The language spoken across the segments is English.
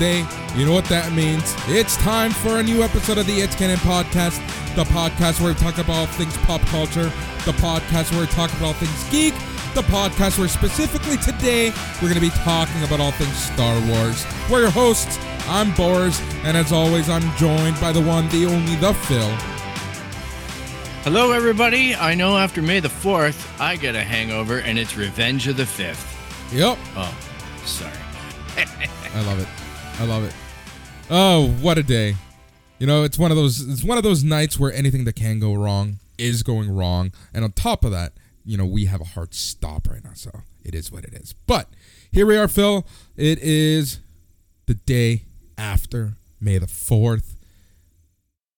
Wednesday. You know what that means. It's time for a new episode of the It's Canon podcast, the podcast where we talk about all things pop culture, the podcast where we talk about all things geek, the podcast where specifically today we're going to be talking about all things Star Wars. We're your hosts. I'm Boris, and as always, I'm joined by the one, the only, the Phil. Hello, everybody. I know after May the 4th, I get a hangover and it's Revenge of the 5th. Yep, Oh, sorry. I love it. I love it. Oh, what a day. You know, it's one of those it's one of those nights where anything that can go wrong is going wrong. And on top of that, you know, we have a hard stop right now, so it is what it is. But here we are, Phil. It is the day after May the 4th.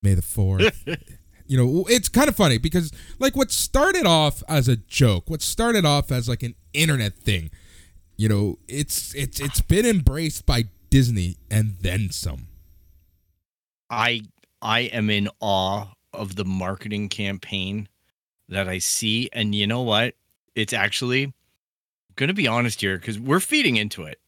May the 4th. you know, it's kind of funny because like what started off as a joke, what started off as like an internet thing, you know, it's it's it's been embraced by Disney and then some. I I am in awe of the marketing campaign that I see and you know what? It's actually going to be honest here cuz we're feeding into it.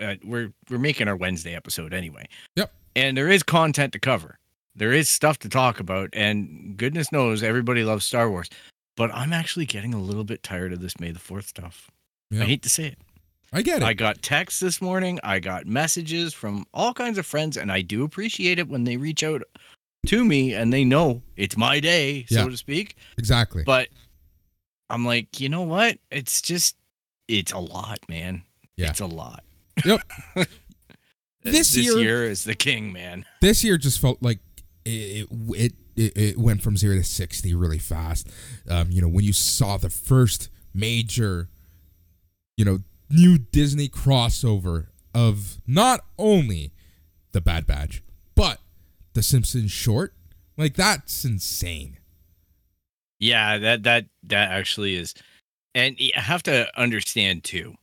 Uh, we're we're making our Wednesday episode anyway. Yep. And there is content to cover. There is stuff to talk about and goodness knows everybody loves Star Wars. But I'm actually getting a little bit tired of this May the 4th stuff. Yeah. I hate to say it. I get it. I got texts this morning. I got messages from all kinds of friends, and I do appreciate it when they reach out to me and they know it's my day, Yeah. so to speak. exactly. But I'm like, you know what? It's just, it's a lot, man. Yeah. It's a lot. Yep. this This year- year is the king, man. this year just felt like it it, it it went from 0 to 60 really fast. Um, you know, when you saw the first major you know, new Disney crossover of not only the Bad Batch, but the Simpsons short, like that's insane. Yeah, that that that actually is, and you have to understand too.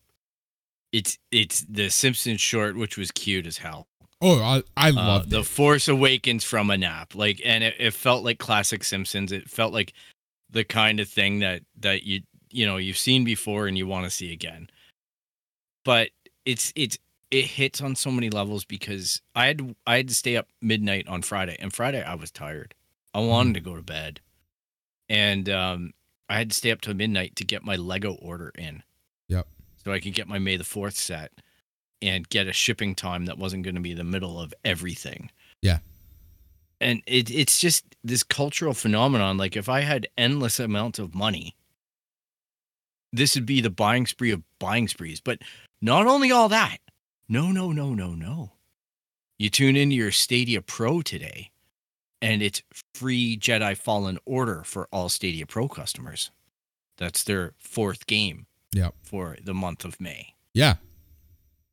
It's it's the Simpsons short, which was cute as hell. Oh, I I Uh, loved the it. Force Awakens from a nap, like, and it, it felt like classic Simpsons. It felt like the kind of thing that that you you know you've seen before and you want to see again. But it's it's it hits on so many levels because I had to, I had to stay up midnight on Friday, and Friday I was tired. I wanted to go to bed, and um, I had to stay up till midnight to get my Lego order in. Yep. So I could get my May the Fourth set and get a shipping time that wasn't going to be the middle of everything. Yeah. And it it's just this cultural phenomenon. Like if I had endless amounts of money, this would be the buying spree of buying sprees. But not only all that, no, no, no, no, no. You tune into your Stadia Pro today, and it's free Jedi Fallen Order for all Stadia Pro customers. That's their fourth game Yep. for the month of May. Yeah.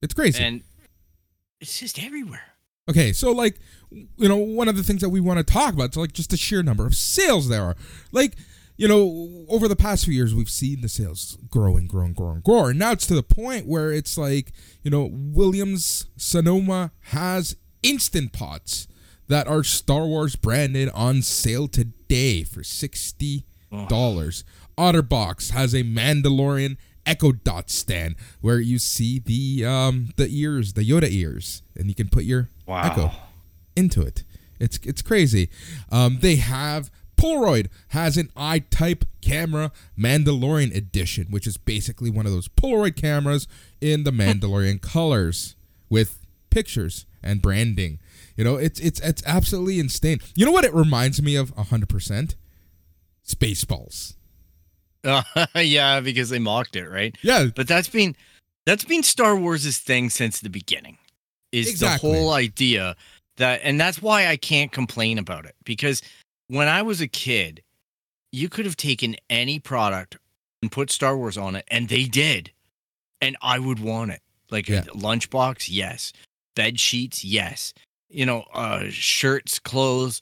It's crazy. And it's just everywhere. Okay, so like, you know, one of the things that we want to talk about is like just the sheer number of sales there are. Like, you know, over the past few years, we've seen the sales grow and grow and grow and grow, and now it's to the point where it's like, you know, Williams Sonoma has instant pots that are Star Wars branded on sale today for sixty dollars. Otterbox has a Mandalorian Echo Dot stand where you see the um the ears, the Yoda ears, and you can put your Wow. Echo into it. It's it's crazy. Um, they have Polaroid has an I-type camera Mandalorian edition, which is basically one of those Polaroid cameras in the Mandalorian colors with pictures and branding. You know, it's it's it's absolutely insane. You know what it reminds me of hundred percent? Spaceballs. Uh, yeah, because they mocked it, right? Yeah, But that's been that's been Star Wars' thing since the beginning. Is Exactly. the whole idea that and that's why I can't complain about it. Because when I was a kid, you could have taken any product and put Star Wars on it, and they did. And I would want it. Like Yeah. a lunchbox, yes. Bed sheets, yes. You know, uh shirts, clothes,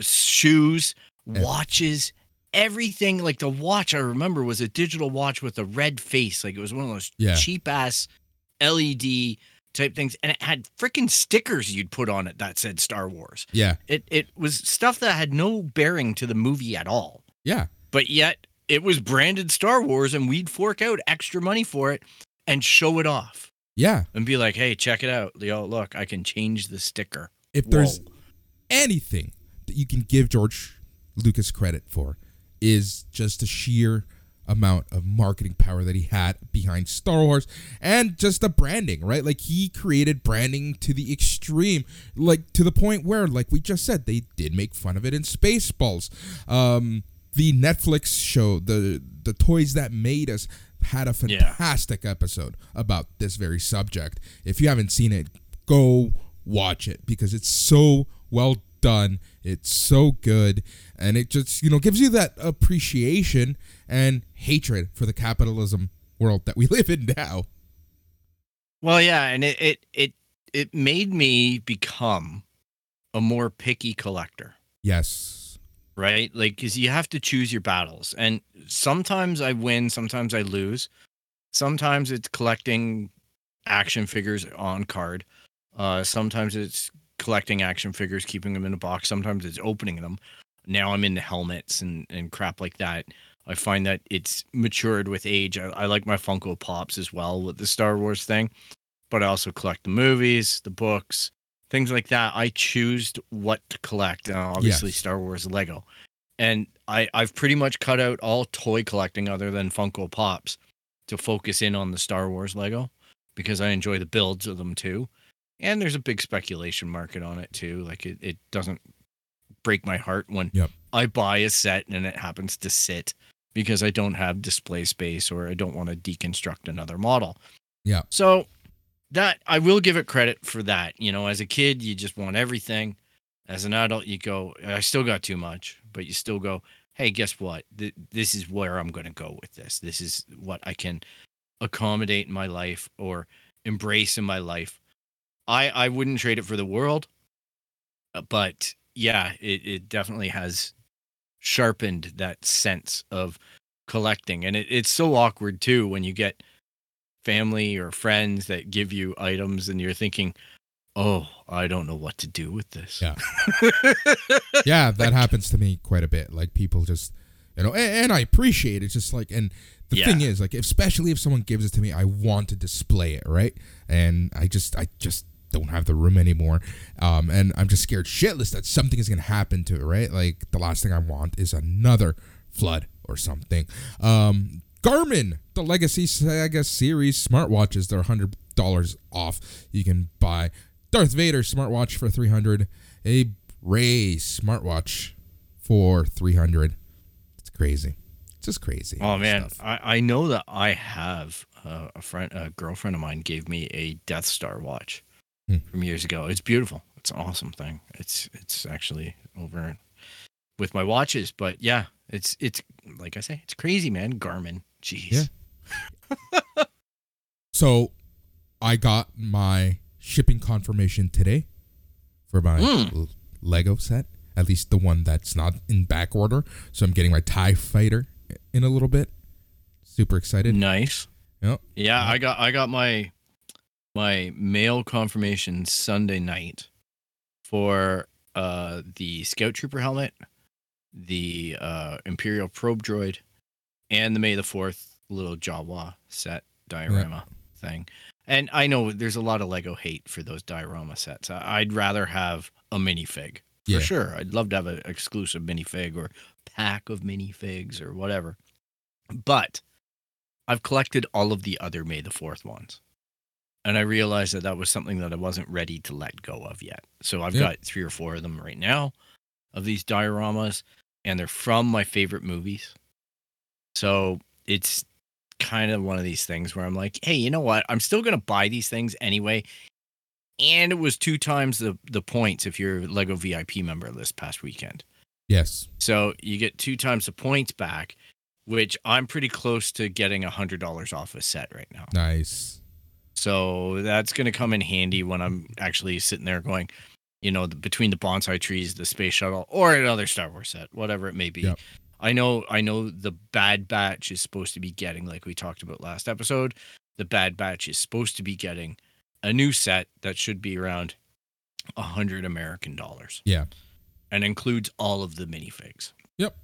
shoes, Yeah. watches, everything. Like the watch I remember was a digital watch with a red face. Like it was one of those Yeah. cheap ass LED type things. And it had freaking stickers you'd put on it that said Star Wars. yeah, It it was stuff that had no bearing to the movie at all. yeah. But yet it was branded Star Wars and we'd fork out extra money for it and show it off. Yeah. And be like, hey, check it out. Yo, look, I can change the sticker. If there's anything that you can give George Lucas credit for, is just the sheer amount of marketing power that he had behind Star Wars and just the branding, right? Like he created branding to the extreme, like to the point where, like we just said, they did make fun of it in Spaceballs. Um, the Netflix show, the the toys that made us, had a Yeah. fantastic episode about this very subject. If you haven't seen it, go watch it because it's so well done. It's so good, and it just you know gives you that appreciation and hatred for the capitalism world that we live in now. Well, yeah, and it it it it made me become a more picky collector, Yes. right? Like cuz you have to choose your battles. And sometimes I win, sometimes I lose. Sometimes it's collecting action figures on card. Uh sometimes it's collecting action figures, keeping them in a box. Sometimes it's opening them. Now I'm into helmets and and crap like that. I find that it's matured with age. I, I like my Funko Pops as well with the Star Wars thing, but I also collect the movies, the books, things like that. I choose what to collect. Uh, obviously, Yes. Star Wars Lego, and I I've pretty much cut out all toy collecting other than Funko Pops to focus in on the Star Wars Lego because I enjoy the builds of them too. And there's a big speculation market on it too. Like it, it doesn't break my heart when Yep. I buy a set and it happens to sit because I don't have display space or I don't want to deconstruct another model. Yeah. So that I will give it credit for that. You know, as a kid, you just want everything. As an adult, you go, I still got too much, but you still go, hey, guess what? Th- this is where I'm going to go with this. This is what I can accommodate in my life or embrace in my life. I I wouldn't trade it for the world, uh, but yeah, it, it definitely has sharpened that sense of collecting, and it, it's so awkward too when you get family or friends that give you items and you're thinking, oh, I don't know what to do with this. Yeah. yeah, that happens to me quite a bit. Like people just, you know, and, and I appreciate it. Just like, and the Yeah. thing is, like, especially if someone gives it to me, I want to display it, right? And I just, I just don't have the room anymore. Um, and I'm just scared shitless that something is gonna happen to it, right? Like the last thing I want is another flood or something. Um, Garmin, the Legacy Saga series smartwatches, they're hundred dollars off. You can buy Darth Vader smartwatch for three hundred, a Rey smartwatch for three hundred. It's crazy. It's just crazy. Oh man, stuff. I, I know that I have uh, a friend, a girlfriend of mine gave me a Death Star watch Hmm. from years ago. It's beautiful. It's an awesome thing. It's it's actually over with my watches, but yeah, it's it's like I say, it's crazy, man. Garmin, jeez. Yeah. So, I got my shipping confirmation today for my Mm. Lego set. At least the one that's not in back order. So I'm getting my Tie Fighter in a little bit. Super excited. Nice. Yep. Yeah, I got I got my my mail confirmation Sunday night for uh the Scout Trooper helmet, the uh Imperial Probe Droid, and the May the Fourth little Jawa set diorama thing. And I know there's a lot of Lego hate for those diorama sets. I'd rather have a minifig for Yeah. sure. I'd love to have an exclusive minifig or pack of minifigs or whatever. But I've collected all of the other May the 4th ones. And I realized that that was something that I wasn't ready to let go of yet. So I've Yeah. got three or four of them right now of these dioramas, and they're from my favorite movies. So it's kind of one of these things where I'm like, hey, you know what? I'm still gonna buy these things anyway. And it was two times the the points if you're a Lego VIP member this past weekend. Yes. So you get two times the points back, which I'm pretty close to getting a hundred dollars off a set right now. Nice. So that's going to come in handy when I'm actually sitting there going, you know, the, between the bonsai trees, the space shuttle, or another Star Wars set, whatever it may be. Yep. I know, I know the Bad Batch is supposed to be getting, like we talked about last episode, the Bad Batch is supposed to be getting a new set that should be around a hundred American dollars. Yeah. and includes all of the minifigs, Yep.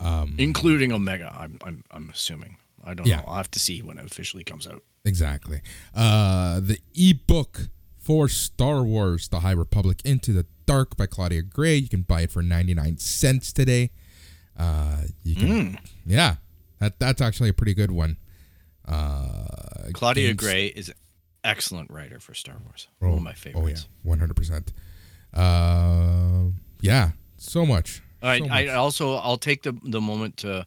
Um, including Omega. I'm, I'm, I'm assuming. I don't Yeah. know. I'll have to see when it officially comes out. Exactly. Uh, the ebook for Star Wars: The High Republic Into the Dark by Claudia Gray. You can buy it for ninety nine cents today. Uh, you can, Mm. yeah, that that's actually a pretty good one. Uh, Claudia games- Gray is an excellent writer for Star Wars. Oh, One of my favorites. Oh yeah, one hundred percent. Uh, yeah, so much. I, so I also I'll take the the moment to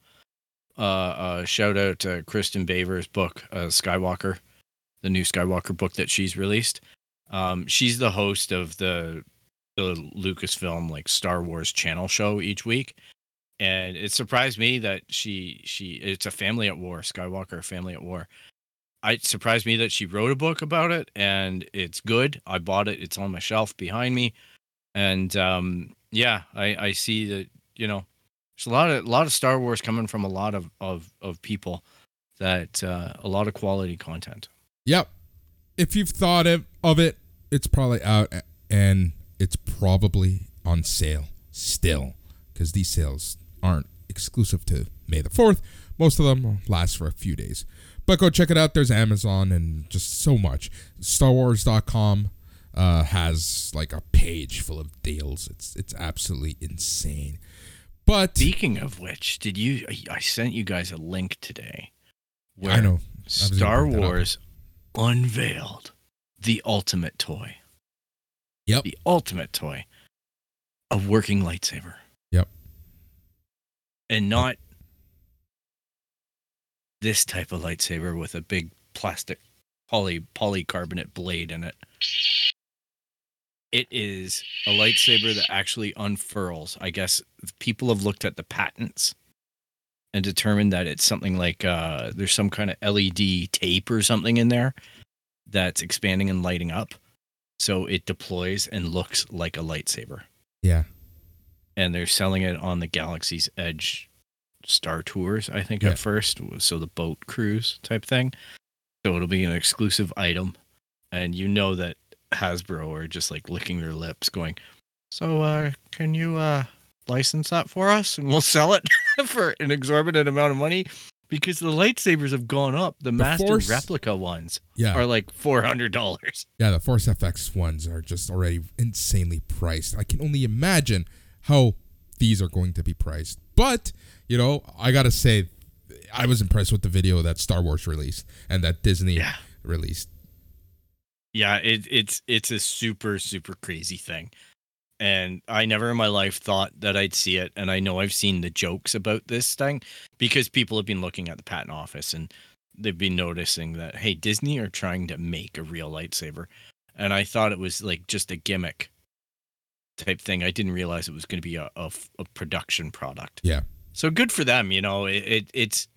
uh, uh shout out to Kristin Baver's book uh, Skywalker, the new Skywalker book that she's released. Um, she's the host of the the Lucasfilm like Star Wars channel show each week, and it surprised me that she she it's a family at war Skywalker family at war. I it surprised me that she wrote a book about it, and it's good. I bought it. It's on my shelf behind me, and um, yeah, I I see that you know there's a lot of a lot of Star Wars coming from a lot of of of people that uh, a lot of quality content. Yep. If you've thought of, of it, it's probably out and it's probably on sale still because these sales aren't exclusive to May the 4th. Most of them last for a few days. But go check it out. There's Amazon and just so much. StarWars.com uh, has like a page full of deals. It's it's absolutely insane. But Speaking of which, did you? I- I sent you guys a link today. Where I know. I Star bring that up. Wars unveiled the ultimate toy. Yep. The ultimate toy. A working lightsaber. Yep. And not this type of lightsaber with a big plastic poly polycarbonate blade in it. It is a lightsaber that actually unfurls. I guess people have looked at the patents and determined that it's something like uh, there's some kind of LED tape or something in there that's expanding and lighting up. So it deploys and looks like a lightsaber. Yeah. And they're selling it on the Galaxy's Edge Star Tours, I think, Yeah. at first. So the boat cruise type thing. So it'll be an exclusive item. And you know that Hasbro are just like licking their lips, going, So, uh, can you uh, license that for us? And we'll sell it for an exorbitant amount of money because the lightsabers have gone up. The, master Force- replica ones Yeah. are like $400. Yeah, the Force FX ones are just already insanely priced. I can only imagine how these are going to be priced. But, you know, I got to say, I was impressed with the video that Star Wars released and that Disney Yeah. released. Yeah, it, it's it's a super super crazy thing, and I never in my life thought that I'd see it. And I know I've seen the jokes about this thing because people have been looking at the patent office and they've been noticing that hey, Disney are trying to make a real lightsaber, and I thought it was like just a gimmick type thing. I didn't realize it was going to be a a production product. Yeah. So good for them. You know, it, it it's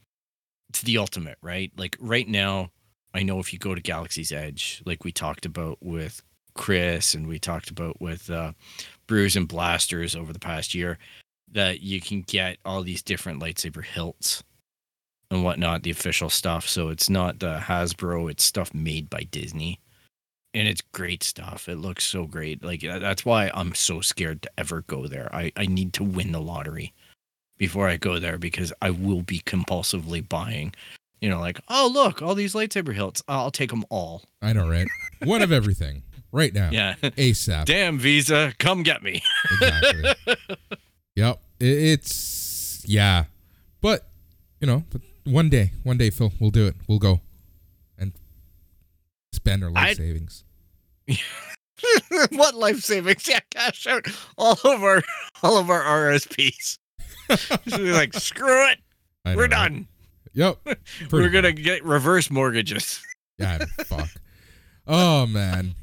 it's the ultimate, right? Like right now, I know if you go to Galaxy's Edge, like we talked about with Chris and we talked about with uh, Brews and Blasters over the past year, that you can get all these different lightsaber hilts and whatnot, the official stuff. So it's not the Hasbro, it's stuff made by Disney. And it's great stuff. It looks so great. Like that's why I'm so scared to ever go there. I, I need to win the lottery before I go there because I will be compulsively buying. You know, like, oh look, all these lightsaber hilts. I'll take them all. I know, right? One of everything right now. Yeah. ASAP. Damn Visa, come get me. Exactly. yep. It's, yeah. But, you know, but one day, one day, Phil, we'll do it. We'll go and spend our life I- savings. what life savings? Yeah, cash out all of our all of our RSPs. Like, screw it. We're right? done. Yep. We're gonna get reverse mortgages. Yeah, fuck. Oh man.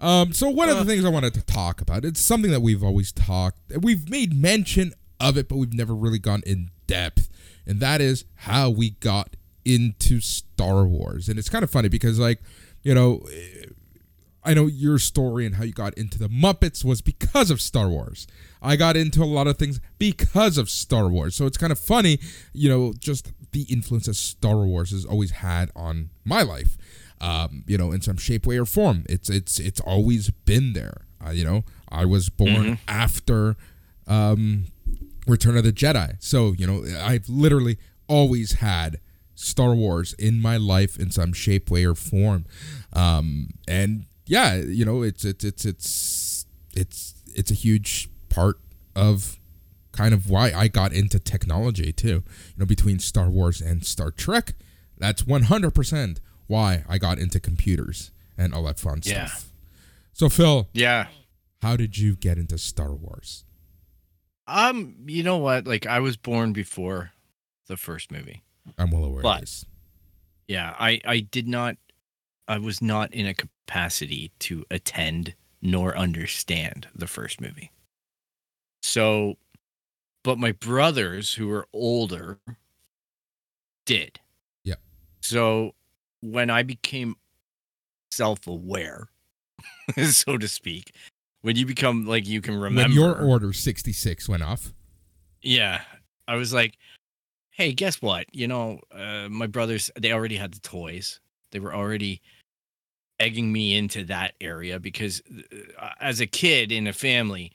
Um, so one of the Uh. things I wanted to talk about, it's something that we've always talked, we've made mention of it, but we've never really gone in depth, and that is how we got into Star Wars. And it's kind of funny because, like, you know, I know your story and how you got into the Muppets was because of Star Wars. I got into a lot of things because of Star Wars. So it's kind of funny, you know, just the influence that Star Wars has always had on my life. Um, you know, in some shape, way, or form. It's it's it's always been there. Uh, you know, I was born after um, Return of the Jedi, so you know, I've literally always had Star Wars in my life in some shape, way, or form. Um, and yeah, you know, it's it's it's it's it's it's a huge part of kind of why I got into technology too. You know, between Star Wars and Star Trek, that's one hundred percent why I got into computers and all that fun Yeah. stuff. So Phil, Yeah. how did you get into Star Wars? Um, you know what? Like I was born before the first movie. I'm well aware But- of this. Yeah, I I did not I was not in a capacity to attend nor understand the first movie. So but my brothers who were older did. Yeah. So when I became self-aware, so to speak, when you become like you can remember When your order 66 went off. yeah. I was like, hey, guess what? You know, uh, my brothers, they already had the toys. They were already egging me into that area because uh, as a kid in a family,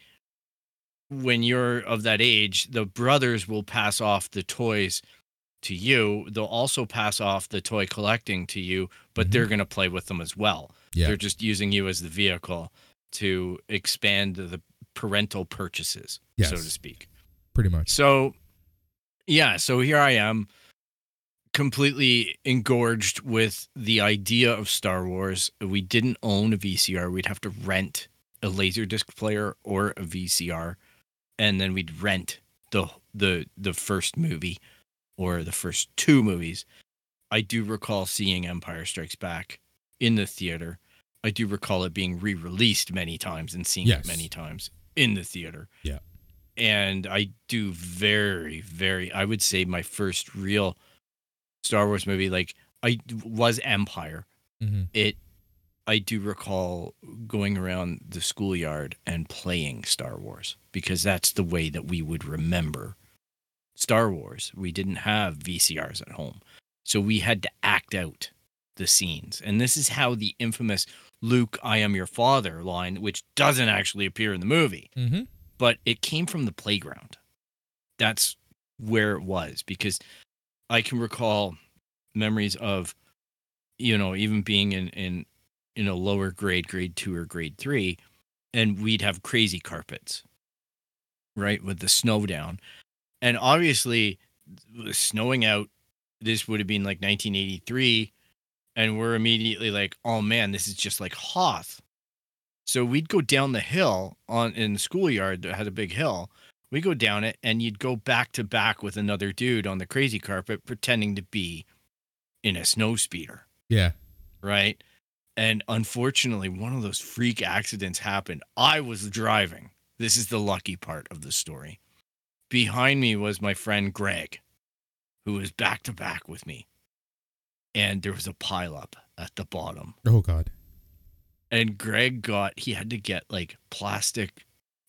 when you're of that age, the brothers will pass off the toys to you. They'll also pass off the toy collecting to you, but Mhm. they're going to play with them as well. Yeah. They're just using you as the vehicle to expand the parental purchases, so to speak. Pretty much. So, yeah, so here I am, completely engorged with the idea of Star Wars. We didn't own a VCR, we'd have to rent a Laserdisc player or a VCR, and then we'd rent the the the first movie or the first two movies. I do recall seeing Empire Strikes Back in the theater. I do recall it being re-released many times and seeing Yes. it many times in the theater Yeah. and I do very, very. I would say my first real Star Wars movie, like I was Empire. Mhm. It, I do recall going around the schoolyard and playing Star Wars because that's the way that we would remember Star Wars. We didn't have VCRs at home, so we had to act out the scenes, and this is how the infamous "Luke, I am your father" line, which doesn't actually appear in the movie Mhm. but it came from the playground. That's where it was because I can recall memories of, you know, even being in in in a lower grade, grade two or grade three, and we'd have crazy carpets, right, with the snow down, and obviously, snowing out. This would have been like 1983, and we're immediately like, oh man, this is just like Hoth. So we'd go down the hill on in the schoolyard that had a big hill. We go down it, and you'd go back to back with another dude on the crazy carpet, pretending to be in a snow speeder, Yeah. right? And unfortunately, one of those freak accidents happened. I was driving. This is the lucky part of the story. Behind me was my friend Greg, who was back to back with me, and there was a pileup at the bottom Oh God. and Greg got he had to get like plastic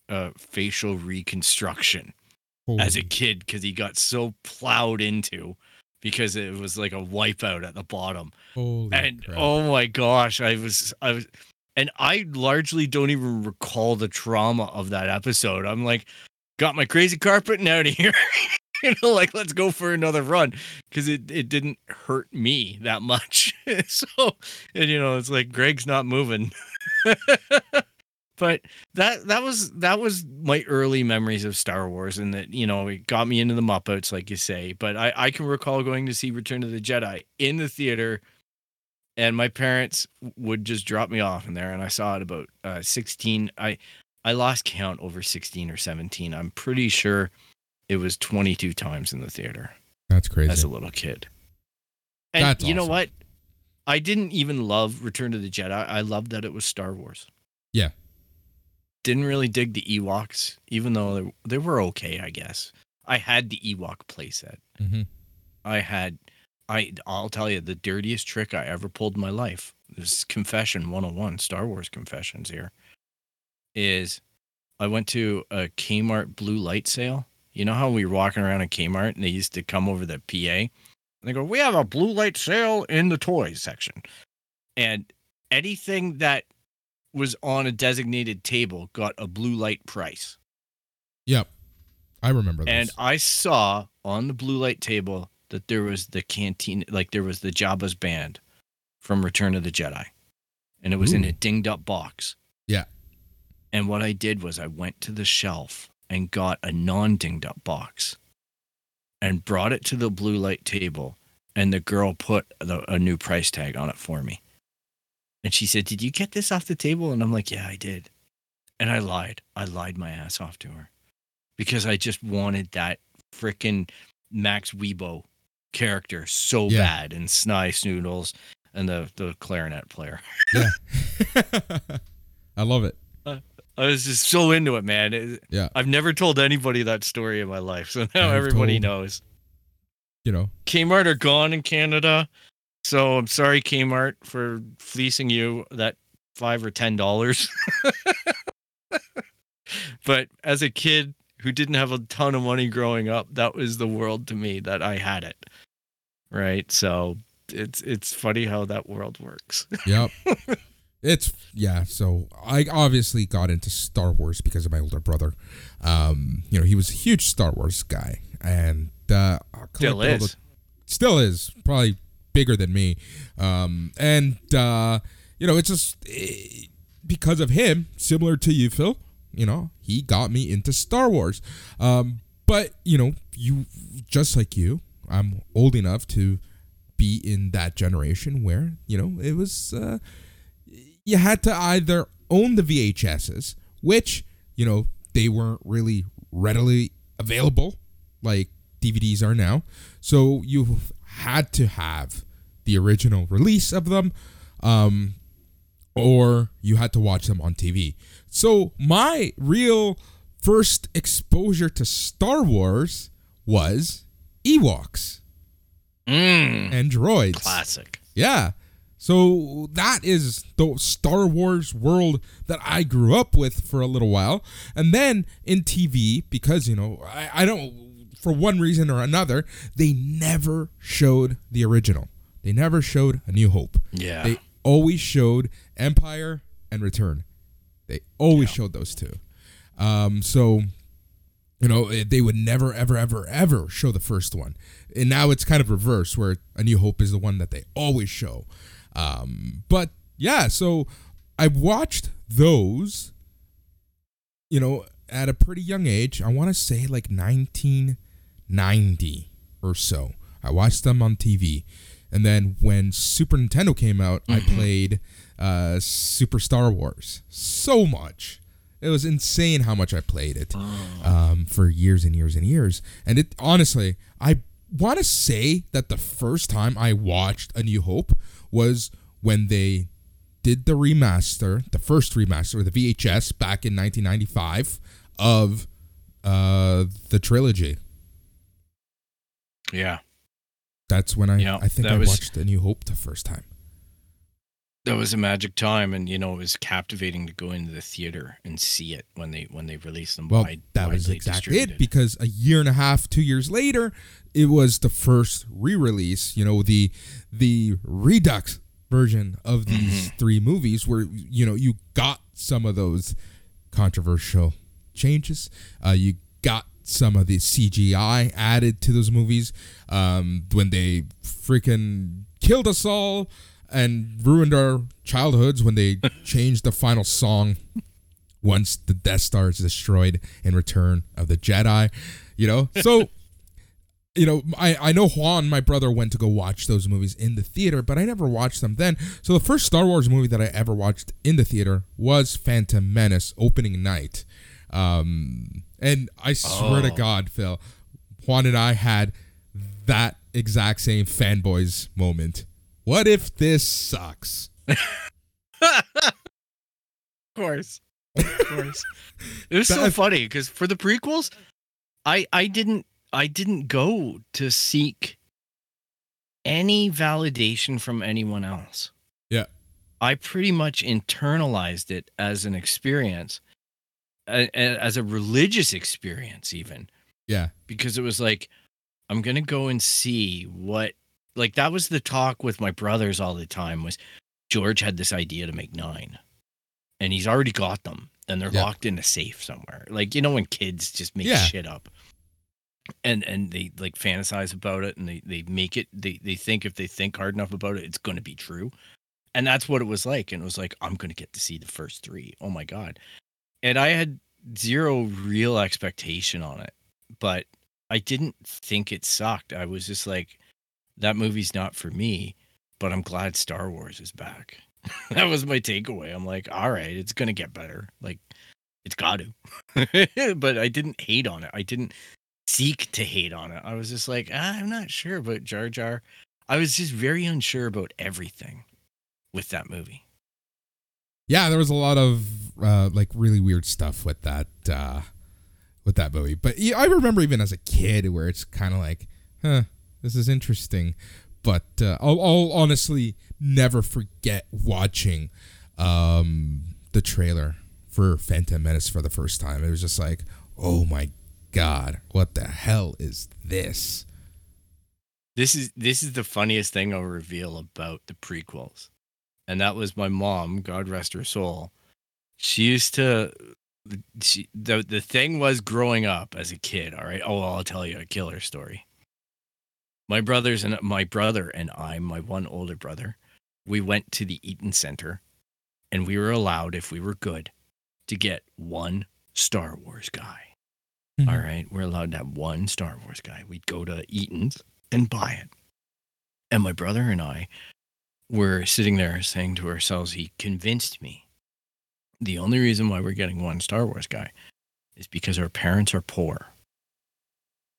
uh facial reconstruction as a kid because he got so plowed into because it was like a wipeout at the bottom. Holy and crap. oh my gosh i was i was and i largely don't even recall the trauma of that episode. I'm like got my crazy carpet and out of here. You know like let's go for another run because it, it didn't hurt me that much. So and you know it's like greg's not moving but that that was that was my early memories of Star Wars, and that you know it got me into the Muppets, like you say. But I I can recall going to see Return of the Jedi in the theater, and my parents would just drop me off in there, and I saw it about uh, sixteen. I I lost count over sixteen or seventeen. I'm pretty sure it was twenty two times in the theater. That's crazy. as a little kid. And That's you know what? I didn't even love Return of the Jedi. I loved that it was Star Wars. Yeah. Didn't really dig the Ewoks, even though they, they were okay, I guess. I had the Ewok playset. hmm I had I I'll tell you the dirtiest trick I ever pulled in my life. This is confession 101, Star Wars confessions here. Is I went to a Kmart blue light sale. You know how we were walking around in Kmart and they used to come over the PA and they go, We have a blue light sale in the toys section. And anything that was on a designated table got a blue light price. Yep. I remember this. And I saw on the blue light table that there was the canteen, like there was the Jabba's band from Return of the Jedi, and it was in a dinged up box. Yeah. And what I did was I went to the shelf and got a non dinged up box, and brought it to the blue light table, and the girl put the, a new price tag on it for me. And she said, "Did you get this off the table?" And I'm like, "Yeah, I did." And I lied. I lied my ass off to her because I just wanted that freaking Max Rebo character so Yeah. bad and Sny Snootles and the the clarinet player. I love it. I was just so into it, man. It- Yeah. I've never told anybody that story in my life, so now I've everybody told- knows. You know, Kmart are gone in Canada, so I'm sorry, Kmart, for fleecing you that five or ten dollars. but as a kid who didn't have a ton of money growing up, that was the world to me that I had it. Right, so it's it's funny how that world works. Yep. it's yeah. So I obviously got into Star Wars because of my older brother. Um, you know, he was a huge Star Wars guy, and uh, Still is. the- still is probably bigger than me. Um, and uh, you know, it's just eh, because of him, similar to you, Phil. You know, he got me into Star Wars. Um, but you know, you just like you, I'm old enough to be in that generation where you know it was uh, you had to either own the VHSs, which you know they weren't really readily available like DVDs are now, so you had to have the original release of them, um, or you had to watch them on TV. So my real first exposure to Star Wars was Ewoks Mm, and droids. classic. Yeah. So that is the Star Wars world that I grew up with for a little while. And then in TV, because, you know, I, I don't, for one reason or another, they never showed the original. They never showed A New Hope. Yeah. They always showed Empire and Return. They always showed those two. Um, so, you know, eh, they would never, ever, ever, ever show the first one. And now it's kind of reverse, where A New Hope is the one that they always show. Um, but yeah, so I watched those, you know, at a pretty young age. I want to say like 1990 or so. I watched them on TV. And then when Super Nintendo came out, I played uh, Super Star Wars so much. It was insane how much I played it um, for years and years and years. And it honestly, I want to say that the first time I watched A New Hope was when they did the remaster, the first remaster, the VHS back in 1995 of uh, the trilogy. Yeah. That's when I Yeah, I think I was- watched A New Hope the first time. That was a magic time, and you know it was captivating to go into the theater and see it when they when they released them. Well, wide, that was exactly it because a year and a half, two years later, it was the first re-release. You know, the the redux version of these Mm-hmm. three movies, where you know you got some of those controversial changes. Uh, you got some of the CGI added to those movies um, when they freaking killed us all and ruined our childhoods when they changed the final song once the Death Star is destroyed in Return of the Jedi. You know, so you know, I I know Juan, my brother, went to go watch those movies in the theater, but I never watched them then. So the first Star Wars movie that I ever watched in the theater was Phantom Menace opening night. Um, and I swear to Oh. God, Phil, Juan and I had that exact same fanboys moment. What if this sucks? of course. Of course. it was so funny because for the prequels, I I didn't I didn't go to seek any validation from anyone else. Yeah. I pretty much internalized it as an experience, a- a- as a religious experience, even Yeah. because it was like i'm gonna go and see what like that was the talk with my brothers all the time was george had this idea to make nine and he's already got them and they're Yeah. locked in a safe somewhere like you know when kids just make Yeah. shit up and and they like fantasize about it and they they make it they they think if they think hard enough about it it's going to be true and that's what it was like and it was like i'm going to get to see the first three. Oh my god and i had zero real expectation on it but I didn't think it sucked. I was just like, that movie's not for me, but I'm glad Star Wars is back. that was my takeaway. I'm like, all right, it's gonna get better. Like, it's got to. but I didn't hate on it. I didn't seek to hate on it. I was just like, ah, I'm not sure about Jar Jar. I was just very unsure about everything with that movie. Yeah, there was a lot of uh, like really weird stuff with that uh, with that movie. But yeah, I remember even as a kid where it's kind of like, huh, this is interesting. But uh, I'll, I'll honestly never forget watching um, the trailer for Phantom Menace for the first time. It was just like, oh my god, what the hell is this? This is this is the funniest thing I'll reveal about the prequels. And that was my mom, God rest her soul. She used to she the the thing was growing up as a kid, all right. Oh, I'll tell you a killer story. My brothers and my brother and I, my one older brother, we went to the Eaton Center and we were allowed, if we were good, to get one Star Wars guy. Mm-hmm. All right, we're allowed to have one Star Wars guy. We'd go to Eaton's and buy it. And my brother and I were sitting there saying to ourselves, he convinced me the only reason why we're getting one Star Wars guy is because our parents are poor.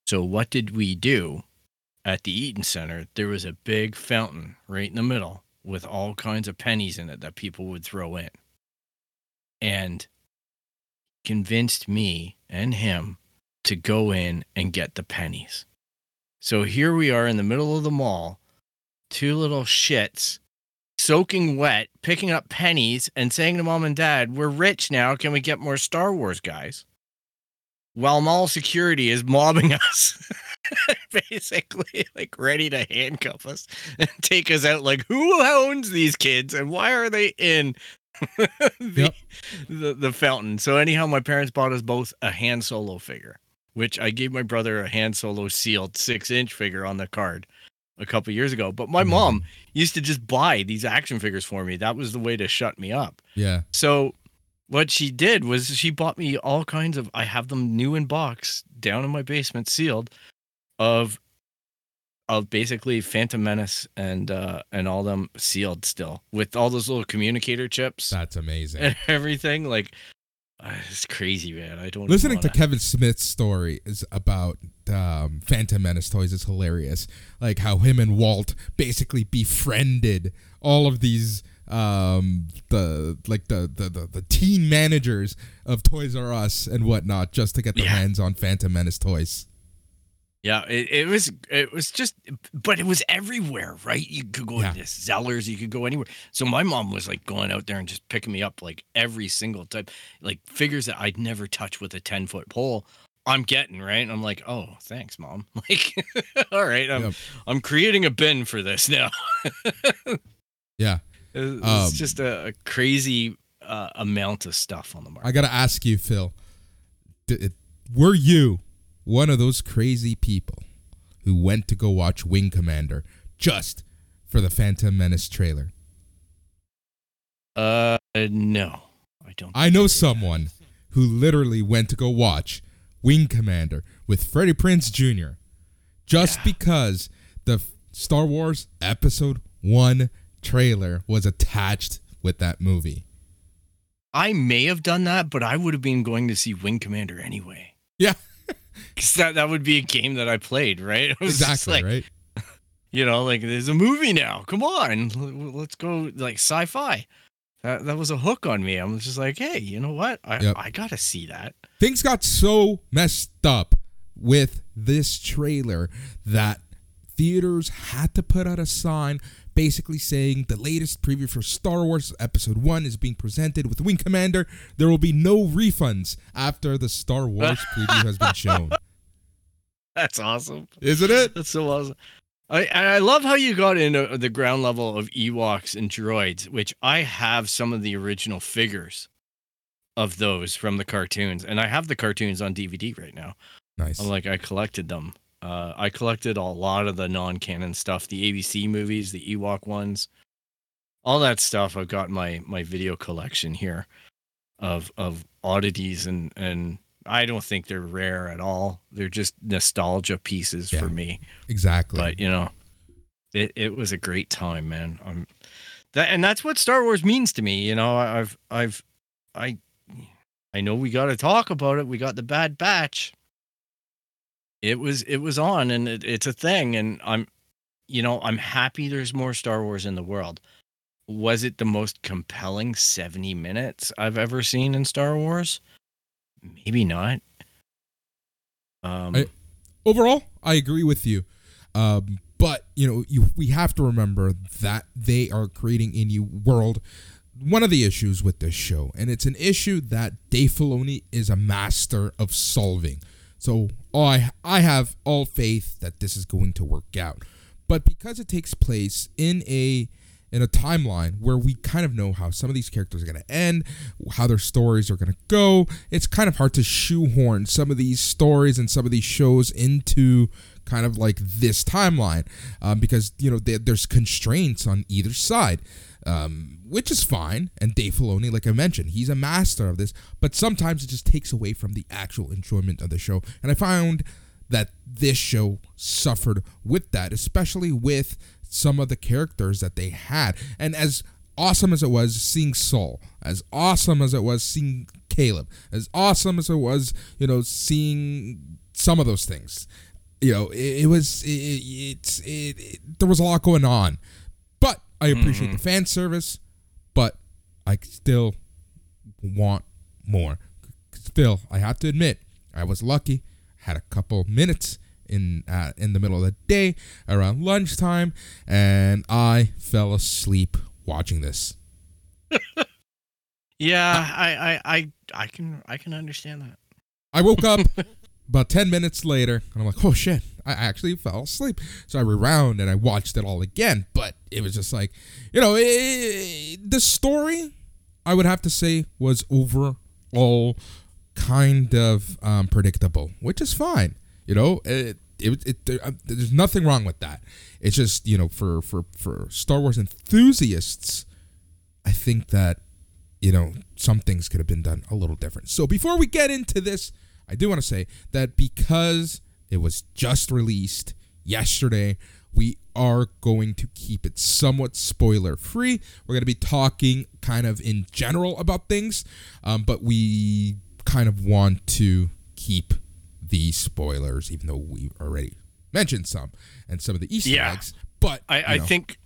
So what did we do at the Eaton Center? There was a big fountain right in the middle with all kinds of pennies in it that people would throw in. And convinced me and him to go in and get the pennies. So here we are in the middle of the mall, two little shits, soaking wet, picking up pennies and saying to mom and dad, We're rich now. Can we get more Star Wars guys? While mall security is mobbing us. Basically, like ready to handcuff us and take us out. Like, who owns these kids and why are they in the, Yep. the the fountain? So anyhow, my parents bought us both a Han Solo figure which I gave my brother a Han Solo sealed six inch figure on the card a couple years ago. But my mom used to just buy these action figures for me. That was the way to shut me up. Yeah. So what she did was she bought me all kinds of I have them new in box down in my basement sealed of of basically Phantom Menace and uh and all them sealed still with all those little communicator chips That's amazing. and everything like it's crazy man I don't Listening to Kevin Smith's story is about um, Phantom Menace toys is hilarious. Like how him and Walt basically befriended all of these um the like the the, the the teen managers of Toys R Us and whatnot just to get their Yeah. hands on Phantom Menace toys. Yeah, it, it was it was just but it was everywhere, right? You could go Yeah. to Zellers, you could go anywhere. So my mom was like going out there and just picking me up like every single type, like figures that I'd never touch with a 10 foot pole. I'm getting right. And I'm like, oh, thanks, mom. Like, all right, I'm Yep. I'm creating a bin for this now. Yeah. It's Um, just a, a crazy uh, amount of stuff on the market. I gotta ask you, Phil. D- it- were you one of those crazy people who went to go watch Wing Commander just for the Phantom Menace trailer? Uh, no, I don't. I know someone who literally went to go watch Wing Commander with Freddie Prinze Jr. just Yeah. because the Star Wars Episode 1 trailer was attached with that movie. I may have done that, but I would have been going to see Wing Commander anyway. Yeah. Because that, that would be a game that I played, right? Was exactly like, right. You know, like there's a movie now. Come on, let's go like sci-fi. That that was a hook on me. I'm just like, hey, you know what? I Yep. I gotta see that. Things got so messed up with this trailer that theaters had to put out a sign basically saying the latest preview for Star Wars Episode 1 is being presented with Wing Commander. There will be no refunds after the Star Wars preview has been shown. That's awesome. Isn't it? That's so awesome. I I love how you got into the ground level of Ewoks and droids, which I have some of the original figures of those from the cartoons, and I have the cartoons on DVD right now. Nice. I'm like I collected them. Uh, I collected a lot of the non-canon stuff, the ABC movies, the Ewok ones, all that stuff. I've got my my video collection here of of oddities, and and I don't think they're rare at all. They're just nostalgia pieces Yeah. for me. exactly. But you know, it it was a great time, man. I'm that, and that's what Star Wars means to me. You know, I've I've I I know we got to talk about it. We got the Bad Batch. It was it was on, and it, it's a thing, and I'm, you know, I'm happy there's more Star Wars in the world. Was it the most compelling 70 minutes I've ever seen in Star Wars? Maybe not. Um, I- overall, I agree with you. Um, but you know, you we have to remember that they are creating a new world. One of the issues with this show, and it's an issue that Dave Filoni is a master of solving. So I I have all faith that this is going to work out. But because it takes place in a in a timeline where we kind of know how some of these characters are going to end, how their stories are going to go. It's kind of hard to shoehorn some of these stories and some of these shows into kind of like this timeline um, because you know there, there's constraints on either side. Um, which is fine, and Dave Filoni, like I mentioned, he's a master of this. But sometimes it just takes away from the actual enjoyment of the show, and I found that this show suffered with that, especially with some of the characters that they had. And as awesome as it was seeing Saw, as awesome as it was seeing Caleb, as awesome as it was, you know, seeing some of those things, you know, it, it was it, it, it, there was a lot going on. I appreciate the fan service, but I still want more. Still, I have to admit, I was lucky. Had a couple minutes in uh, in the middle of the day around lunchtime, and I fell asleep watching this. Yeah, I, I, I, I can, I can understand that. I woke up about 10 minutes later and I'm like, oh shit, I actually fell asleep. So I rewound and I watched it all again. But it was just like, you know, eh, the story, I would have to say, was overall kind of um, predictable, which is fine. You know, it, it, it, there, uh, there's nothing wrong with that. It's just, you know, for, for, for Star Wars enthusiasts, I think that you know, some things could have been done a little different. So before we get into this, I do want to say that because it was just released yesterday, we are going to keep it somewhat spoiler free. We're going to be talking kind of in general about things, um, but we kind of want to keep the spoilers, even though we already mentioned some and some of the Easter Yeah. eggs. But I, I think,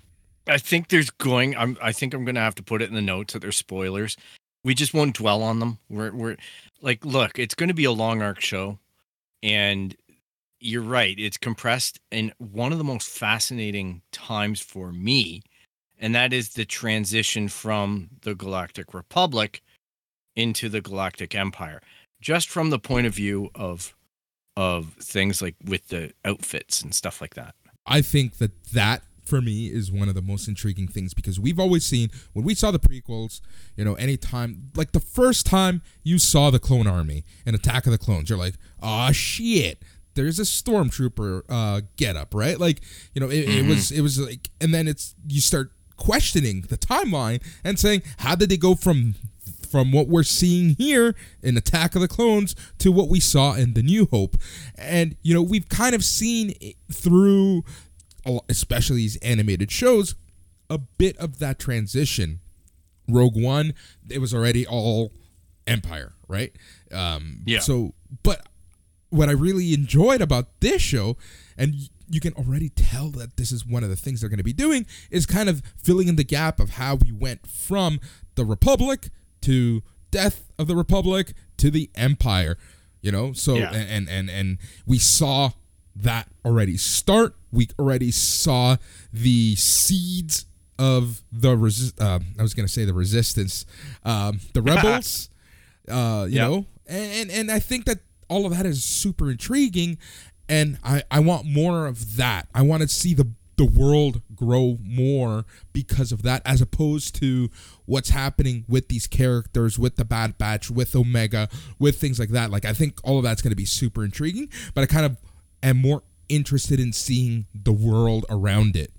I think there's going. I'm, I think I'm gonna have to put it in the notes that there's spoilers. We just won't dwell on them. We're, we're like, look, it's going to be a long arc show, and you're right. It's compressed in one of the most fascinating times for me, and that is the transition from the Galactic Republic into the Galactic Empire. Just from the point of view of of things like with the outfits and stuff like that. I think that that for me is one of the most intriguing things because we've always seen when we saw the prequels, you know, anytime like the first time you saw the Clone Army and Attack of the Clones, you're like, oh shit. There's a stormtrooper uh, get up, right? Like, you know, it, it was it was like, and then it's you start questioning the timeline and saying, how did they go from from what we're seeing here in Attack of the Clones to what we saw in The New Hope. And, you know, we've kind of seen through, especially these animated shows, a bit of that transition. Rogue One, it was already all Empire, right? Um, Yeah. So, but what I really enjoyed about this show, and you can already tell that this is one of the things they're going to be doing, is kind of filling in the gap of how we went from the Republic to death of the Republic to the Empire. You know, so Yeah. and and and we saw that already start. We already saw the seeds of the resi- uh, I was going to say the resistance, um, the rebels. uh, you Yep. know, and, and and I think that all of that is super intriguing, and I I want more of that. I want to see the the world grow more because of that, as opposed to what's happening with these characters, with the Bad Batch, with Omega, with things like that. Like I think all of that's going to be super intriguing, but I kind of am more interested in seeing the world around it.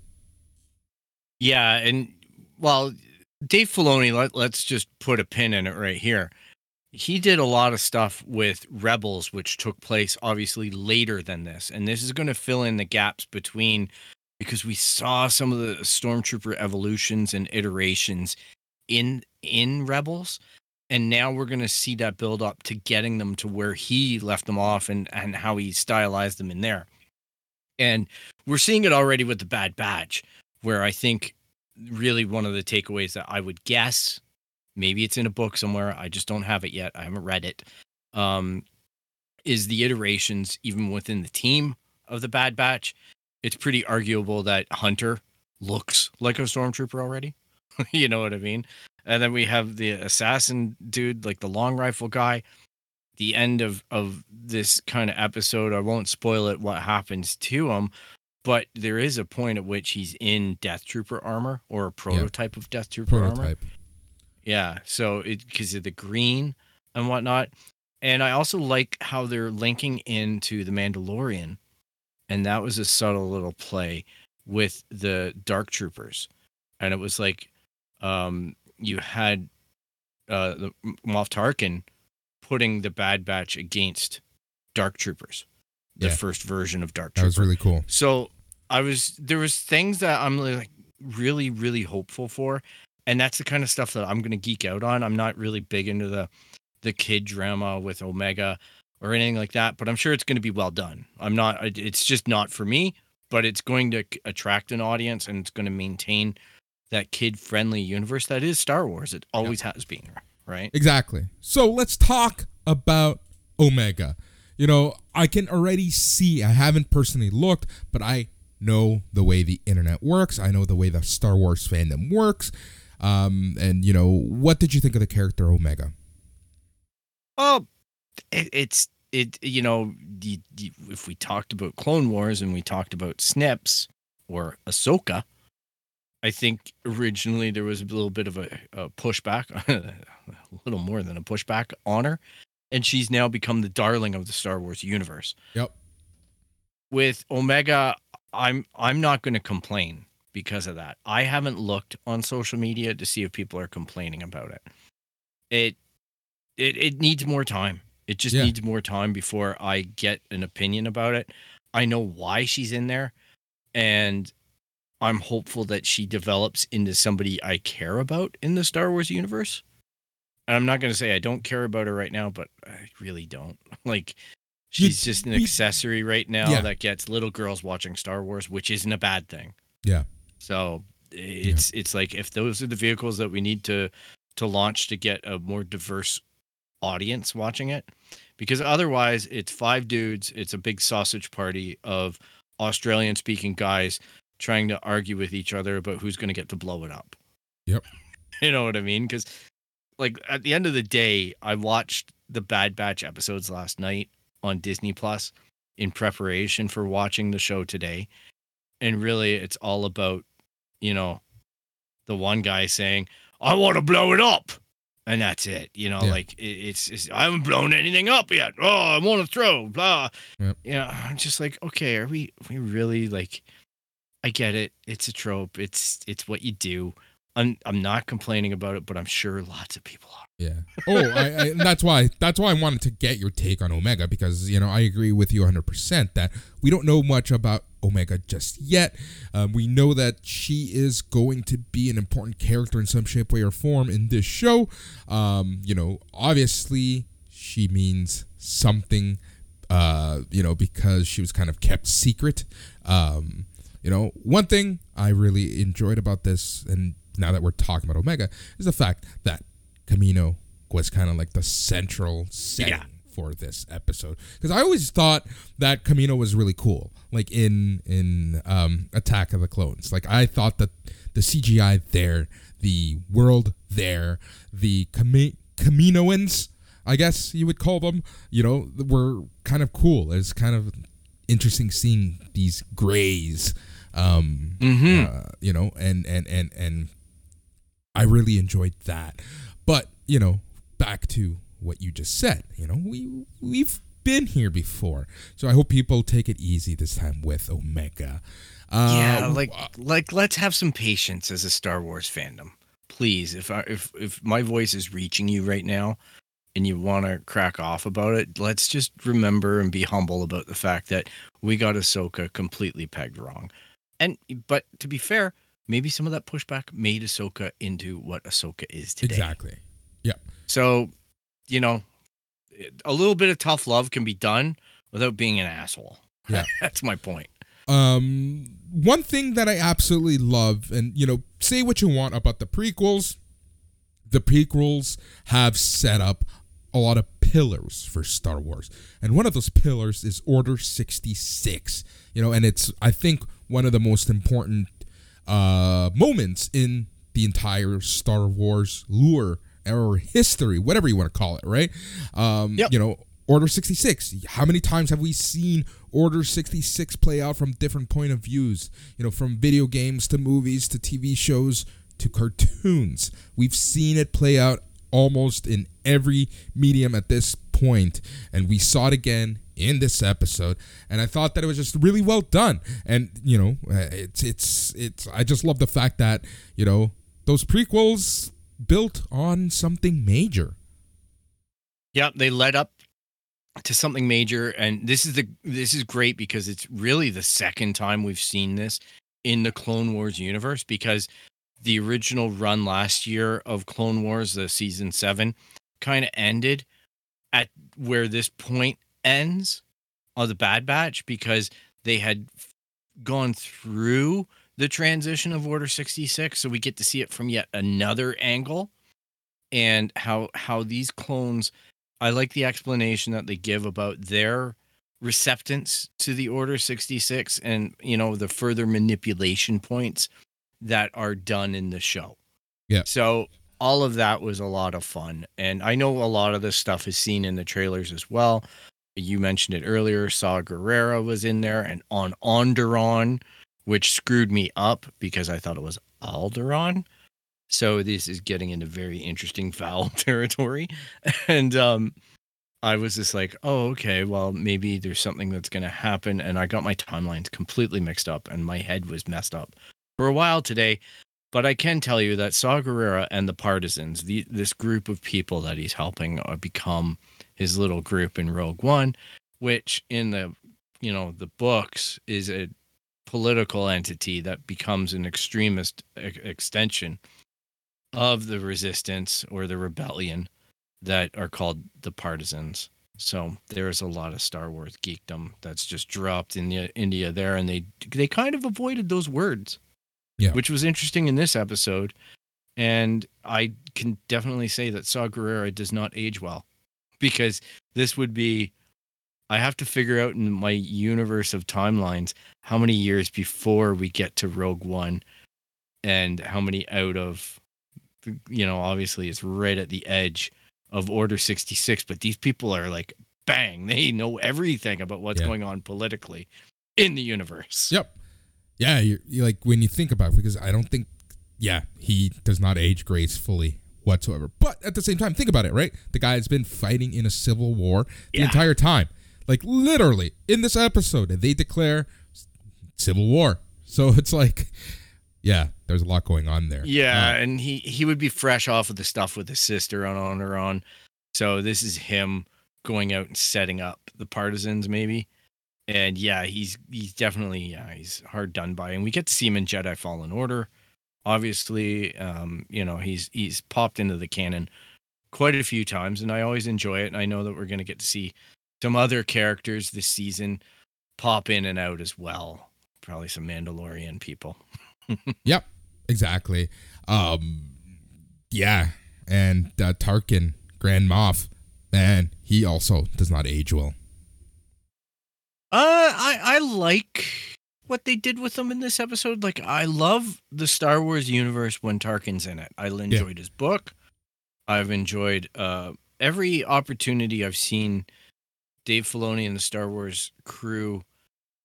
Yeah, and well, Dave Filoni, let, let's just put a pin in it right here. He did a lot of stuff with Rebels, which took place obviously later than this. And this is going to fill in the gaps between because we saw some of the stormtrooper evolutions and iterations in in Rebels. And now we're going to see that build up to getting them to where he left them off and, and how he stylized them in there. And we're seeing it already with the Bad Batch, where I think really one of the takeaways that I would guess, maybe it's in a book somewhere, I just don't have it yet. I haven't read it. Um, is the iterations even within the team of the Bad Batch? It's pretty arguable that Hunter looks like a stormtrooper already. you know what I mean? And then we have the assassin dude, like the long rifle guy. The end of of this kind of episode, I won't spoil it what happens to him, but there is a point at which he's in Death Trooper armor or a prototype of Death Trooper armor. Yeah, so it because of the green and whatnot, and I also like how they're linking into the Mandalorian, and that was a subtle little play with the Dark Troopers, and it was like, um, you had uh the Moff Tarkin putting the Bad Batch against Dark Troopers, the Yeah. first version of Dark That was really cool. So I was there was things that I'm like really really hopeful for, and that's the kind of stuff that I'm gonna geek out on. I'm not really big into the the kid drama with Omega or anything like that, but I'm sure it's gonna be well done. I'm not. It's just not for me, but it's going to attract an audience and it's going to maintain that kid friendly universe that is Star Wars. It always has been, right? Exactly. So let's talk about Omega. You know, I can already see, I haven't personally looked, but I know the way the internet works. I know the way the Star Wars fandom works. Um, and, you know, what did you think of the character Omega? Oh, it, it's it. You know, if we talked about Clone Wars and we talked about Snips or Ahsoka, I think originally there was a little bit of a, a pushback, a little more than a pushback on her, and she's now become the darling of the Star Wars universe. Yep. With Omega, I'm I'm not going to complain because of that. I haven't looked on social media to see if people are complaining about it. It it it needs more time. It just Yeah. needs more time before I get an opinion about it. I know why she's in there and I'm hopeful that she develops into somebody I care about in the Star Wars universe. And I'm not going to say I don't care about her right now, but I really don't. Like You- she's just an we- accessory right now Yeah. that gets little girls watching Star Wars, which isn't a bad thing. Yeah. So it's it's like if those are the vehicles that we need to to launch to get a more diverse audience watching it, because otherwise it's five dudes, it's a big sausage party of Australian speaking guys trying to argue with each other about who's going to get to blow it up. Yep. You know what I mean? Because like at the end of the day, I watched the Bad Batch episodes last night on Disney Plus in preparation for watching the show today. And really it's all about, you know, the one guy saying, I want to blow it up. And that's it. You know, Yeah. like it, it's, it's I haven't blown anything up yet. Oh, I want to throw, blah. Yep. You know, I'm just like, okay, are we we really like I get it. It's a trope. It's it's what you do. I'm I'm not complaining about it, but I'm sure lots of people are. Yeah. Oh, I, I, that's why that's why I wanted to get your take on Omega because you know I agree with you 100 percent that we don't know much about Omega just yet. Um, we know that she is going to be an important character in some shape, way, or form in this show. Um, you know, obviously she means something uh, you know, because she was kind of kept secret. Um, you know, one thing I really enjoyed about this, and now that we're talking about Omega, is the fact that Kamino was kind of like the central setting Yeah. For this episode. Because I always thought that Kamino was really cool, like in in um, Attack of the Clones. Like I thought that the CGI there, the world there, the Kami- Kaminoans, I guess you would call them, you know, were kind of cool. It's kind of interesting seeing these grays, um, uh, you know, and and and and I really enjoyed that. But you know, back to what you just said. You know, we we've been here before, so I hope people take it easy this time with Omega. Uh, yeah, like like let's have some patience as a Star Wars fandom, please. If I, if if my voice is reaching you right now, and you want to crack off about it, let's just remember and be humble about the fact that we got Ahsoka completely pegged wrong. And but to be fair, maybe some of that pushback made Ahsoka into what Ahsoka is today. exactly. Yeah. So, you know, a little bit of tough love can be done without being an asshole. Yeah. That's my point. Um, one thing that I absolutely love, and you know, say what you want about the prequels, the prequels have set up a lot of pillars for Star Wars, and one of those pillars is Order sixty six. You know, and it's I think one of the most important uh, moments in the entire Star Wars lure or history, whatever you want to call it, right? Um, Yep. You know, Order 66. How many times have we seen Order 66 play out from different point of views? You know, from video games to movies to TV shows to cartoons. We've seen it play out almost in every medium at this point, and we saw it again in this episode. And I thought that it was just really well done. And you know, it's it's it's. I just love the fact that you know those prequels built on something major. Yeah, they led up to something major, and this is the this is great because it's really the second time we've seen this in the Clone Wars universe. Because the original run last year of Clone Wars, the season seven, kind of ended at where this point ends of the Bad Batch because they had gone through the transition of Order 66 so we get to see it from yet another angle and how how these clones I like the explanation that they give about their receptance to the Order 66 and you know the further manipulation points that are done in the show. Yeah. So all of that was a lot of fun and I know a lot of this stuff is seen in the trailers as well. You mentioned it earlier, Saw Gerrera was in there and on Onderon, which screwed me up because I thought it was Alderaan. So this is getting into very interesting foul territory. And um I was just like, oh, okay, well, maybe there's something that's gonna happen. And I got my timelines completely mixed up and my head was messed up for a while today. But I can tell you that Saw Gerrera and the partisans, the, this group of people that he's helping uh, become his little group in Rogue One, which in the you know the books is a political entity that becomes an extremist e- extension of the resistance or the rebellion that are called the partisans. So there's a lot of Star Wars geekdom that's just dropped in the, India there, and they they kind of avoided those words, Yeah. which was interesting in this episode. And I can definitely say that Saw Gerrera does not age well, because this would be I have to figure out in my universe of timelines how many years before we get to Rogue One and how many out of you know, obviously it's right at the edge of Order 66, but these people are like bang, they know everything about what's Yeah. going on politically in the universe. Yep. Yeah, you're, you like when you think about it, because I don't think, yeah, he does not age gracefully whatsoever. But at the same time, think about it, right? The guy has been fighting in a civil war the Yeah. entire time. Like literally in this episode, they declare civil war. So it's like, yeah, there's a lot going on there. Yeah, Uh, and he he would be fresh off of the stuff with his sister on on Onderon. So this is him going out and setting up the partisans maybe. And yeah, he's he's definitely yeah, he's hard done by. And we get to see him in Jedi Fallen Order. Obviously, um, you know, he's he's popped into the canon quite a few times and I always enjoy it. And I know that we're gonna get to see some other characters this season pop in and out as well. Probably some Mandalorian people. Yep, exactly. Um, yeah, and uh, Tarkin, Grand Moff, man, he also does not age well. Uh, I I like what they did with him in this episode. Like, I love the Star Wars universe when Tarkin's in it. I enjoyed his book. I've enjoyed uh every opportunity I've seen Dave Filoni and the Star Wars crew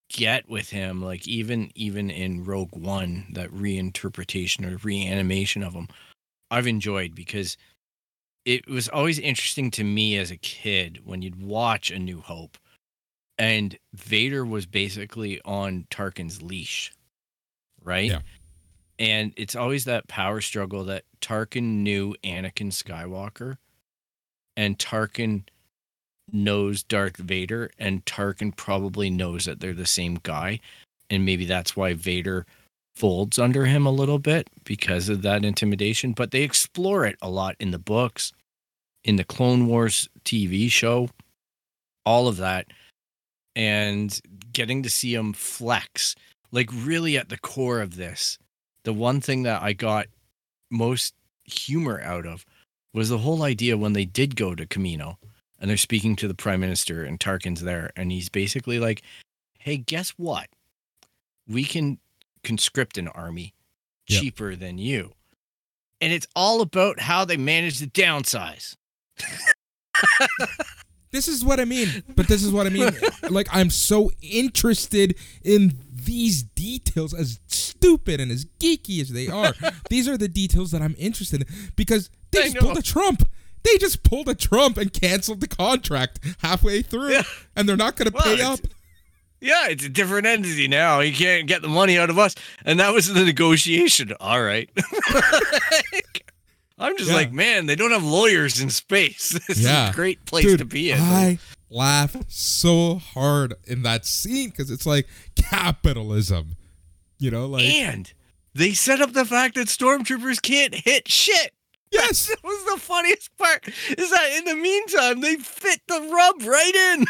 get with him. Like even even in Rogue One, that reinterpretation or reanimation of him, I've enjoyed because it was always interesting to me as a kid when you'd watch A New Hope and Vader was basically on Tarkin's leash, right? Yeah. And it's always that power struggle that Tarkin knew Anakin Skywalker and Tarkin knows Darth Vader and Tarkin probably knows that they're the same guy. And maybe that's why Vader folds under him a little bit because of that intimidation. But they explore it a lot in the books in the Clone Wars TV show all of that. And getting to see him flex like really at the core of this. The one thing that i got most humor out of was the whole idea when they did go to Kamino and they're speaking to the prime minister and tarkin's there and he's basically like hey guess what we can conscript an army Yep. cheaper than you and it's all about how they manage to downsize This is what I mean. But this is what I mean. like I'm so interested in these details as stupid and as geeky as they are. these are the details that I'm interested in because they I just know. pulled a Trump. They just pulled a Trump and canceled the contract halfway through, Yeah. and they're not going to Well, pay up. Yeah, it's a different entity now. You can't get the money out of us. And that was the negotiation. All right. I'm just Yeah. like, man, they don't have lawyers in space. This Yeah. is a great place Dude, to be in. I laugh so hard in that scene because it's like capitalism, you know, like and they set up the fact that stormtroopers can't hit shit. Yes, That was the funniest part. Is that in the meantime they fit the rub right in.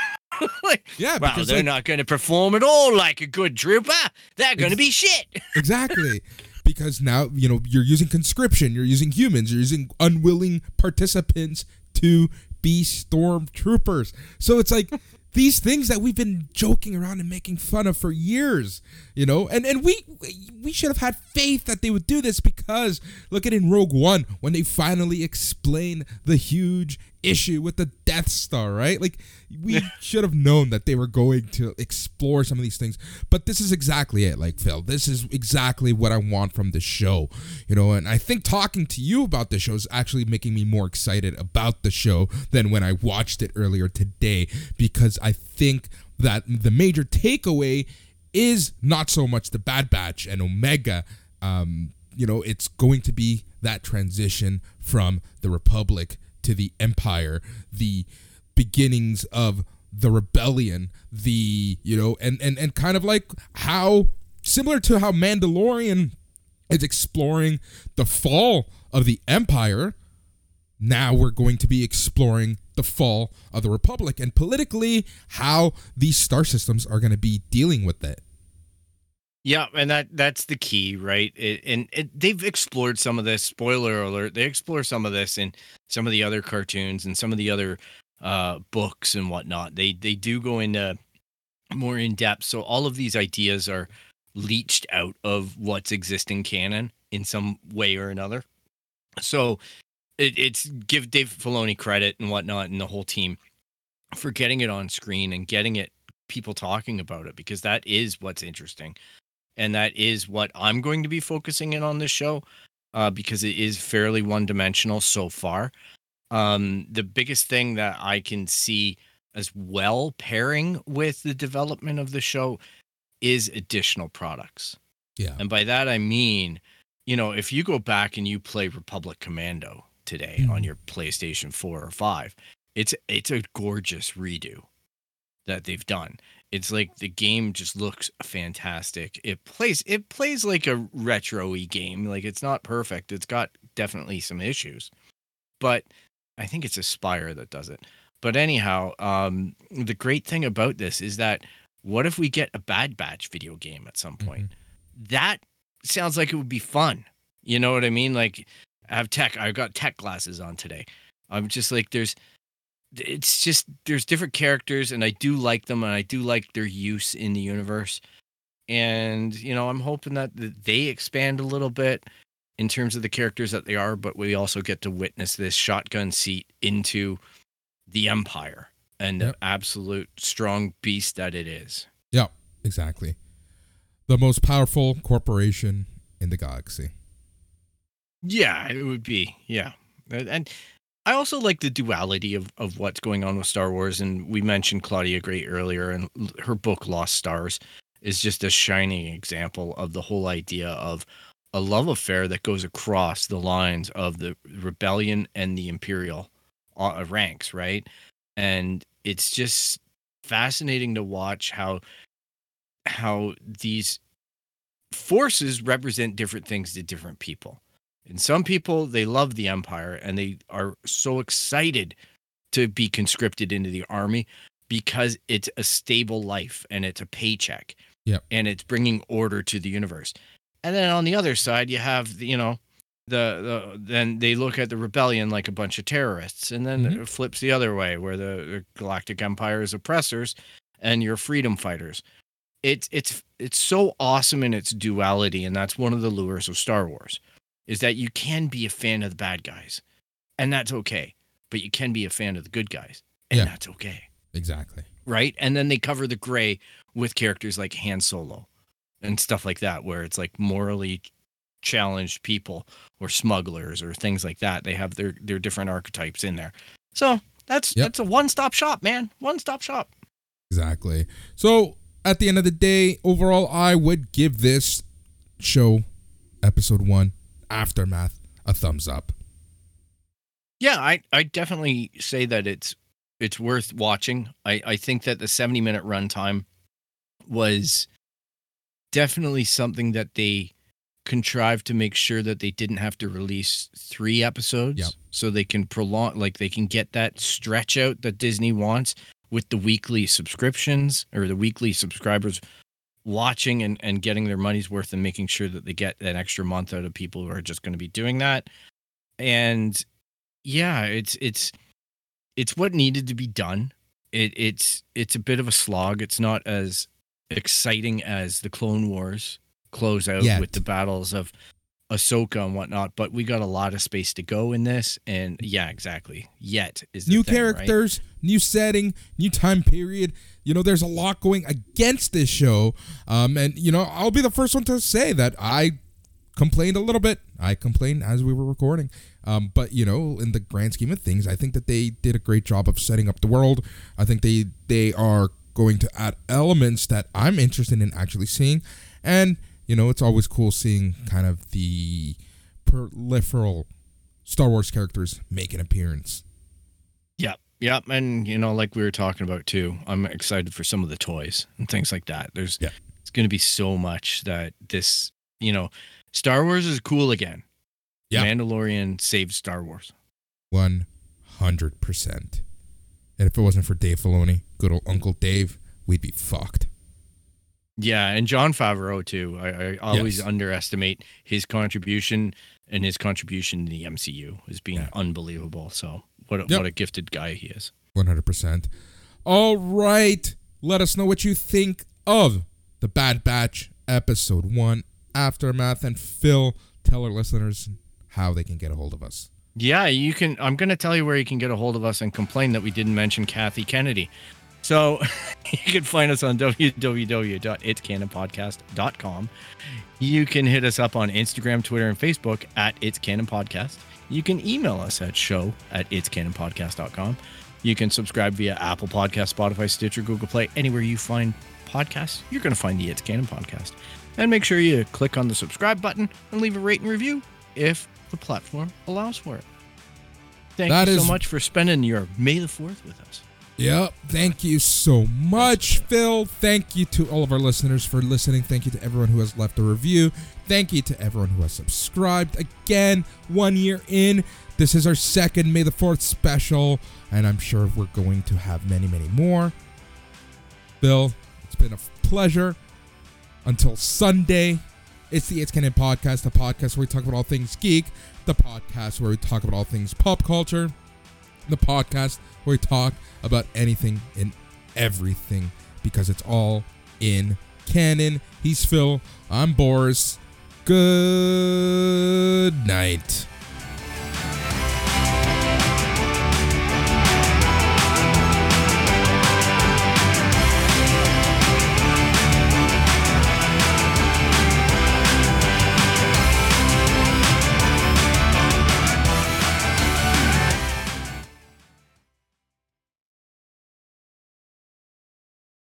like, yeah, wow, they're like, not going to perform at all like a good trooper. They're going to be shit. exactly because now you know you're using conscription you're using humans you're using unwilling participants to be stormtroopers so it's like these things that we've been joking around and making fun of for years you know? And and we we should have had faith that they would do this because look at in rogue one when they finally explain the huge issue with the death star right? Like we should have known that they were going to explore some of these things. But this is exactly it like phil. This is exactly what i want from the show you know? And i think talking to you about the show is actually making me more excited about the show than when i watched it earlier today because i think that the major takeaway is not so much the bad batch and omega um you know it's going to be that transition from the republic to the empire the beginnings of the rebellion the you know and and and kind of like how similar to how mandalorian is exploring the fall of the empire now we're going to be exploring the fall of the republic and politically how these star systems are going to be dealing with it Yeah, and that that's the key, right? It, and it, they've explored some of this. Spoiler alert: they explore some of this in some of the other cartoons and some of the other uh, books and whatnot. They they do go into more in depth. So all of these ideas are leached out of what's existing canon in some way or another. So it, it's give Dave Filoni credit and whatnot and the whole team for getting it on screen and getting it people talking about it because that is what's interesting and that is what I'm going to be focusing in on this show uh, because it is fairly one dimensional so far. Um, the biggest thing that I can see as well pairing with the development of the show is additional products. yeah And by that, I mean, you know, if you go back and you play Republic Commando today Mhm. on your PlayStation 4 or 5, it's it's a gorgeous redo that they've done. It's like the game just looks fantastic. It plays it plays like a retro-y game. Like it's not perfect. It's got definitely some issues. But I think it's Aspyr that does it. But anyhow, um, the great thing about this is that what if we get a Bad Batch video game at some point? That sounds like it would be fun. You know what I mean? Like I have tech. I've got tech glasses on today. I'm just like there's it's just there's different characters and I do like them and I do like their use in the universe. And you know, I'm hoping that th- they expand a little bit in terms of the characters that they are, but we also get to witness this shotgun seat into the empire and Yep. the absolute strong beast that it is. Yeah, exactly. The most powerful corporation in the galaxy. Yeah, it would be. Yeah. And I also like the duality of, of what's going on with Star Wars. And we mentioned Claudia Gray earlier, and her book, Lost Stars, is just a shining example of the whole idea of a love affair that goes across the lines of the rebellion and the imperial uh, ranks, right? And it's just fascinating to watch how how these forces represent different things to different people. And some people they love the empire and they are so excited to be conscripted into the army because it's a stable life and it's a paycheck. Yep. And it's bringing order to the universe. And then on the other side you have you know the, the then they look at the rebellion like a bunch of terrorists and then Mhm. it flips the other way where the, the galactic empire is oppressors and you're freedom fighters it's it's it's so awesome in its duality and that's one of the lures of Star Wars is that you can be a fan of the bad guys and that's okay but you can be a fan of the good guys and Yeah. that's okay Exactly. right and then they cover the gray with characters like Han Solo and stuff like that where it's like morally challenged people or smugglers or things like that they have their their different archetypes in there so that's Yep. that's a one-stop shop man one-stop shop Exactly. So at the end of the day, overall, I would give this show, episode one, Aftermath, a thumbs up. Yeah, I I definitely say that it's it's worth watching. I I think that the 70 minute runtime was definitely something that they contrived to make sure that they didn't have to release 3 episodes Yep. so they can prolong like they can get that stretch out that Disney wants with the weekly subscriptions or the weekly subscribers watching and, and getting their money's worth and making sure that they get an extra month out of people who are just going to be doing that. And yeah, it's it's it's what needed to be done. It it's it's a bit of a slog. It's not as exciting as the Clone Wars close out with the battles of Ahsoka and whatnot, but we got a lot of space to go in this. And yeah, exactly. Yet is new thing, right? characters, new setting, new time period. You know, there's a lot going against this show. Um, and you know, I'll be the first one to say that I complained a little bit. I complained as we were recording. Um, but you know, in the grand scheme of things, I think that they did a great job of setting up the world. I think they they are going to add elements that I'm interested in actually seeing. And you know, it's always cool seeing kind of the proliferal Star Wars characters make an appearance. Yep. Yep. And you know, like we were talking about too, I'm excited for some of the toys and things like that. There's Yeah. it's gonna be so much that this, you know, Star Wars is cool again. Yeah. Mandalorian saved Star Wars. One hundred percent. And if it wasn't for Dave Filoni, good old Uncle Dave, we'd be fucked. Yeah, and Jon Favreau too. I, I always Yes. underestimate his contribution and his contribution to the MCU as being Yeah. unbelievable. So what a, Yep. what a gifted guy he is. One hundred percent. All right. Let us know what you think of the Bad Batch episode one aftermath, and Phil, tell our listeners how they can get a hold of us. Yeah, you can. I'm going to tell you where you can get a hold of us and complain that we didn't mention Kathy Kennedy. So you can find us on www.itscanonpodcast.com. You can hit us up on Instagram, Twitter, and Facebook at It's Canon Podcast. You can email us at show at itscanonpodcast.com. You can subscribe via Apple Podcast, Spotify, Stitcher, Google Play, anywhere you find podcasts, you're going to find the It's Canon Podcast. And make sure you click on the subscribe button and leave a rate and review if the platform allows for it. Thank That you is- so much for spending your May the 4th with us. Yep. Thank you so much, Phil. Thank you to all of our listeners for listening. Thank you to everyone who has left a review. Thank you to everyone who has subscribed. Again, one year in. This is our second May the 4th special, and I'm sure we're going to have many, many more. Bill, it's been a pleasure. Until Sunday, it's the It's Canon Podcast, the podcast where we talk about all things geek, the podcast where we talk about all things pop culture, the podcast where we talk about anything and everything because it's all in canon. He's Phil. I'm Boris. Good night.